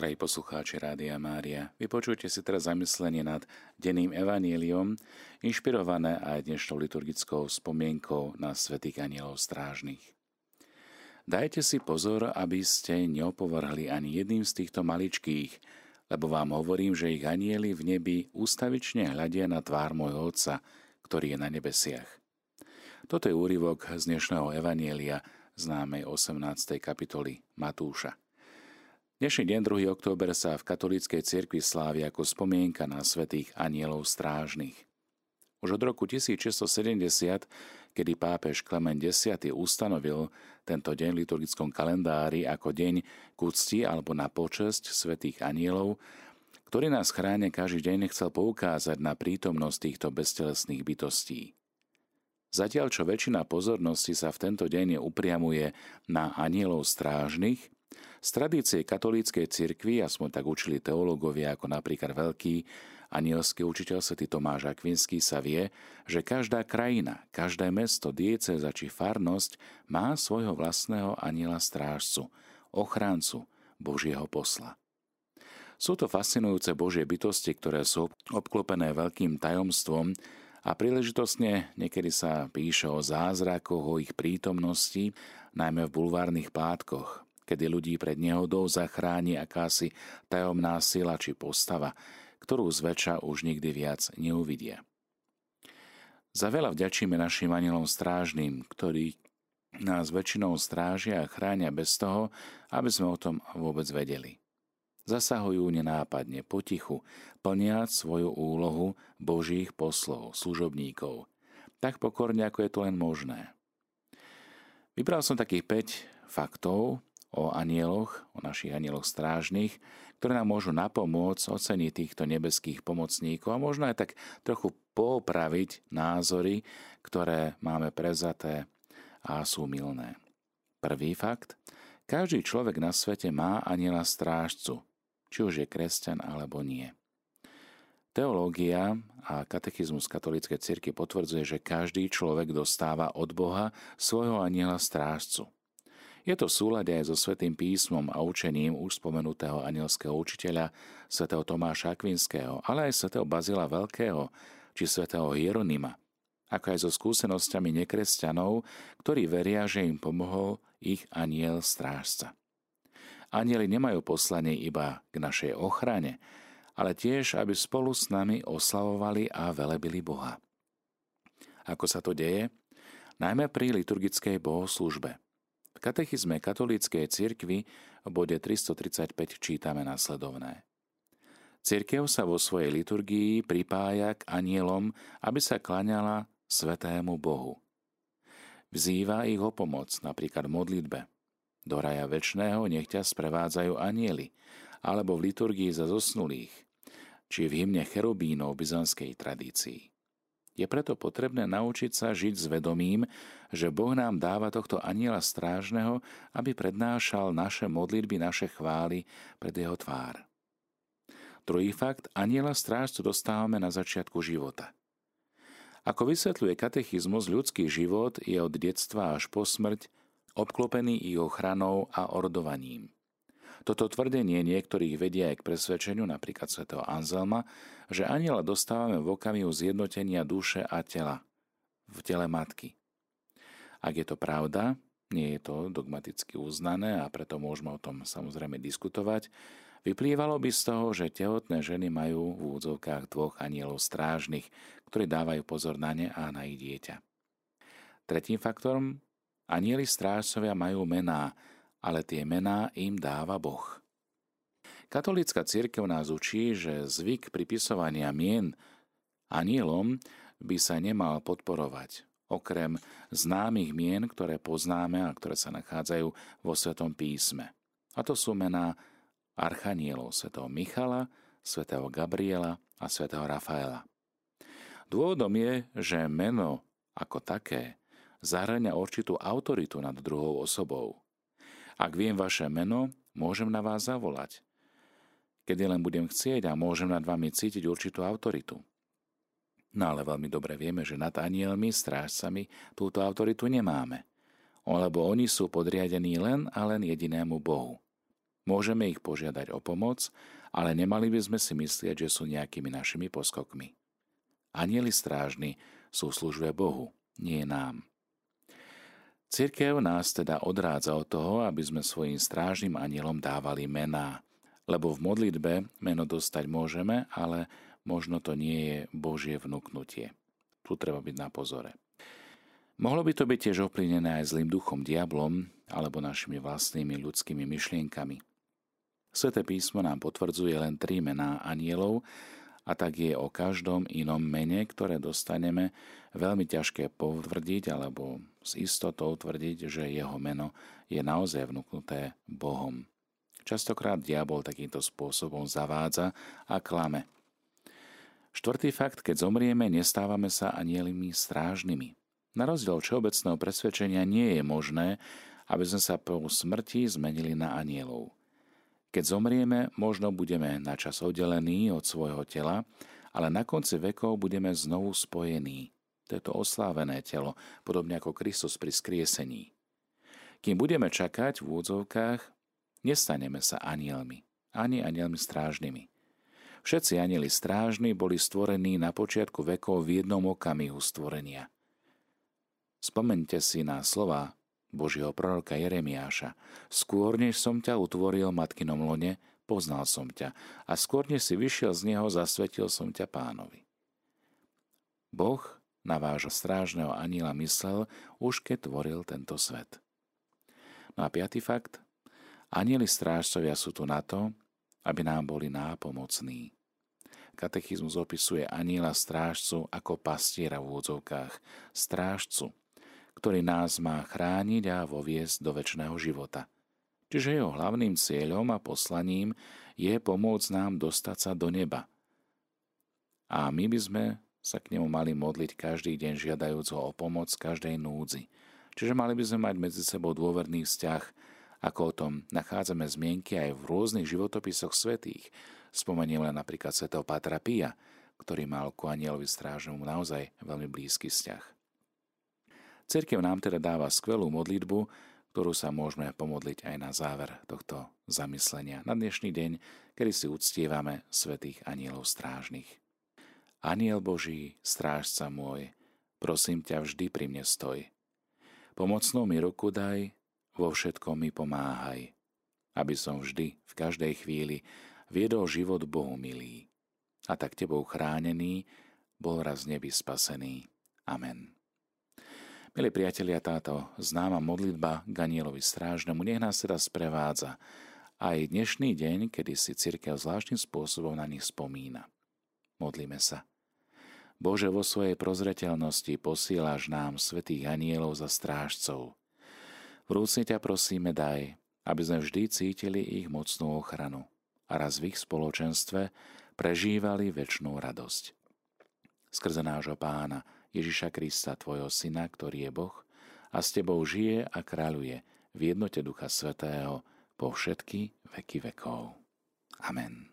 Drahí poslucháči Rádia Mária, vypočujte si teraz zamyslenie nad denným evaníliom, inšpirované aj dnešnou liturgickou spomienkou na svätých anielov strážnych. Dajte si pozor, aby ste neopovrhli ani jedným z týchto maličkých, lebo vám hovorím, že ich anieli v nebi ústavične hľadia na tvár môjho Otca, ktorý je na nebesiach. Toto je úryvok z dnešného evanielia známej 18. kapitoly Matúša. Dnešný deň 2. október sa v katolíckej cirkvi slávi ako spomienka na svetých anielov strážnych. Už od roku 1670, kedy pápež Klement X ustanovil tento deň v liturgickom kalendári ako deň k úcti alebo na počesť svetých anielov, ktorý nás chráne každý deň chcel poukázať na prítomnosť týchto beztelesných bytostí. Zatiaľ, čo väčšina pozornosti sa v tento deň upriamuje na anielov strážnych, z tradície katolíckej cirkvi, aspoň tak učili teológovia ako napríklad veľký anielský učiteľ svätý Tomáš Akvinský sa vie, že každá krajina, každé mesto, dieceza či farnosť má svojho vlastného aniela strážcu, ochráncu Božieho posla. Sú to fascinujúce Božie bytosti, ktoré sú obklopené veľkým tajomstvom a príležitostne niekedy sa píše o zázrakoch, o ich prítomnosti, najmä v bulvárnych plátkoch, kedy ľudí pred nehodou zachráni akási tajomná sila či postava, ktorú zväčša už nikdy viac neuvidia. Za veľa vďačíme našim anielom strážnym, ktorí nás väčšinou strážia a chránia bez toho, aby sme o tom vôbec vedeli. Zasahujú nenápadne, potichu, plniac svoju úlohu Božích poslov, služobníkov, tak pokorne, ako je to len možné. Vybral som takých 5 faktov, o anieloch, o našich anieloch strážnych, ktoré nám môžu napomôcť oceniť týchto nebeských pomocníkov a možno aj tak trochu popraviť názory, ktoré máme prezaté a sú milné. Prvý fakt. Každý človek na svete má aniela strážcu, či už je kresťan alebo nie. Teológia a katechizmus katolíckej cirky potvrdzuje, že každý človek dostáva od Boha svojho aniela strážcu – je to v súlade aj so Svetým písmom a učením už spomenutého anielského učiteľa svätého Tomáša Akvinského, ale aj svätého Bazila Veľkého či svätého Hieronima, ako aj so skúsenosťami nekresťanov, ktorí veria, že im pomohol ich aniel strážca. Anieli nemajú poslanie iba k našej ochrane, ale tiež, aby spolu s nami oslavovali a velebili Boha. Ako sa to deje? Najmä pri liturgickej bohoslužbe – v katechizme katolíckej cirkvi v bode 335 čítame nasledovné. Cirkev sa vo svojej liturgii pripája k anielom, aby sa klaňala svetému Bohu. Vzýva ich o pomoc, napríklad modlitbe. Do raja väčšného nech ťa sprevádzajú anieli, alebo v liturgii za zosnulých, či v hymne cherubínov byzantskej tradícii. Je preto potrebné naučiť sa žiť s vedomím, že Boh nám dáva tohto aniela strážneho, aby prednášal naše modlitby, naše chvály pred jeho tvár. Druhý fakt, aniela strážcu dostávame na začiatku života. Ako vysvetľuje katechizmus, ľudský život je od detstva až po smrť obklopený ich ochranou a ordovaním. Toto tvrdenie niektorých vedia aj k presvedčeniu, napríklad svätého Anzelma, že aniela dostávame v okamihu zjednotenia duše a tela v tele matky. Ak je to pravda, nie je to dogmaticky uznané a preto môžeme o tom samozrejme diskutovať, vyplývalo by z toho, že tehotné ženy majú v údzovkách dvoch anielov strážnych, ktorí dávajú pozor na ne a na ich dieťa. Tretím faktorom, anieli strážcovia majú mená, ale tie mená im dáva Boh. Katolícka církev nás učí, že zvyk pripisovania mien anielom by sa nemal podporovať, okrem známych mien, ktoré poznáme a ktoré sa nachádzajú vo Svetom písme. A to sú mená archanielov svätého Michala, svätého Gabriela a svätého Rafaela. Dôvodom je, že meno ako také zahrania určitú autoritu nad druhou osobou. Ak viem vaše meno, môžem na vás zavolať. Kedy len budem chcieť a môžem nad vami cítiť určitú autoritu. No ale veľmi dobre vieme, že nad anielmi, strážcami túto autoritu nemáme, lebo oni sú podriadení len a len jedinému Bohu. Môžeme ich požiadať o pomoc, ale nemali by sme si myslieť, že sú nejakými našimi poskokmi. Anieli strážni sú službe Bohu, nie nám. Cirkev nás teda odrádza od toho, aby sme svojim strážnym anielom dávali mená, lebo v modlitbe meno dostať môžeme, ale možno to nie je Božie vnúknutie. Tu treba byť na pozore. Mohlo by to byť tiež ovplyvnené aj zlým duchom, diablom alebo našimi vlastnými ľudskými myšlienkami. Sveté písmo nám potvrdzuje len tri mená anielov a tak je o každom inom mene, ktoré dostaneme, veľmi ťažké potvrdiť alebo s istotou tvrdiť, že jeho meno je naozaj vnúknuté Bohom. Častokrát diabol takýmto spôsobom zavádza a klame. Štvrtý fakt, keď zomrieme, nestávame sa anielimi strážnymi. Na rozdiel všeobecného presvedčenia nie je možné, aby sme sa po smrti zmenili na anielov. Keď zomrieme, možno budeme načas oddelení od svojho tela, ale na konci vekov budeme znovu spojení. To je to oslávené telo, podobne ako Kristus pri skriesení. Kým budeme čakať v úvodzovkách, nestaneme sa anielmi, ani anielmi strážnymi. Všetci anieli strážni boli stvorení na počiatku vekov v jednom okamihu stvorenia – Spomente si na slova Božieho proroka Jeremiáša. Skôr, než som ťa utvoril matkinom lone, poznal som ťa a skôr, než si vyšiel z neho, zasvetil som ťa pánovi. Boh na vášho strážneho aniela myslel, už keď tvoril tento svet. No a piatý fakt. Anieli strážcovia sú tu na to, aby nám boli nápomocní. Katechizmus opisuje aniela strážcu ako pastiera v úvodzovkách, strážcu, ktorý nás má chrániť a voviesť do väčšného života. Čiže jeho hlavným cieľom a poslaním je pomôcť nám dostať sa do neba. A my by sme sa k nemu mali modliť každý deň žiadajúc ho o pomoc každej núdzi. Čiže mali by sme mať medzi sebou dôverný vzťah, ako o tom nachádzame zmienky aj v rôznych životopisoch svetých. Spomeniem len napríklad svetého Patra Pia, ktorý mal ku anielovi strážnemu naozaj veľmi blízky vzťah. Cirkev nám teda dáva skvelú modlitbu, ktorú sa môžeme pomodliť aj na záver tohto zamyslenia na dnešný deň, kedy si uctievame svetých anielov strážnych. Aniel Boží, strážca môj, prosím ťa vždy pri mne stoj. Pomocnú mi ruku daj, vo všetkom mi pomáhaj, aby som vždy, v každej chvíli, viedol život Bohu milý. A tak tebou chránený, bol raz neby spasený. Amen. Milí priatelia, táto známa modlitba k anielovi strážnemu nech nás teda sprevádza aj dnešný deň, kedy si církev zvláštnym spôsobom na nich spomína. Modlíme sa. Bože, vo svojej prozreteľnosti posíláš nám svetých anielov za strážcov. Vrúcne ťa prosíme daj, aby sme vždy cítili ich mocnú ochranu a raz v ich spoločenstve prežívali väčšnú radosť. Skrze nášho pána, Ježiša Krista, tvojho syna, ktorý je Boh a s tebou žije a kráľuje v jednote Ducha Svetého po všetky veky vekov. Amen.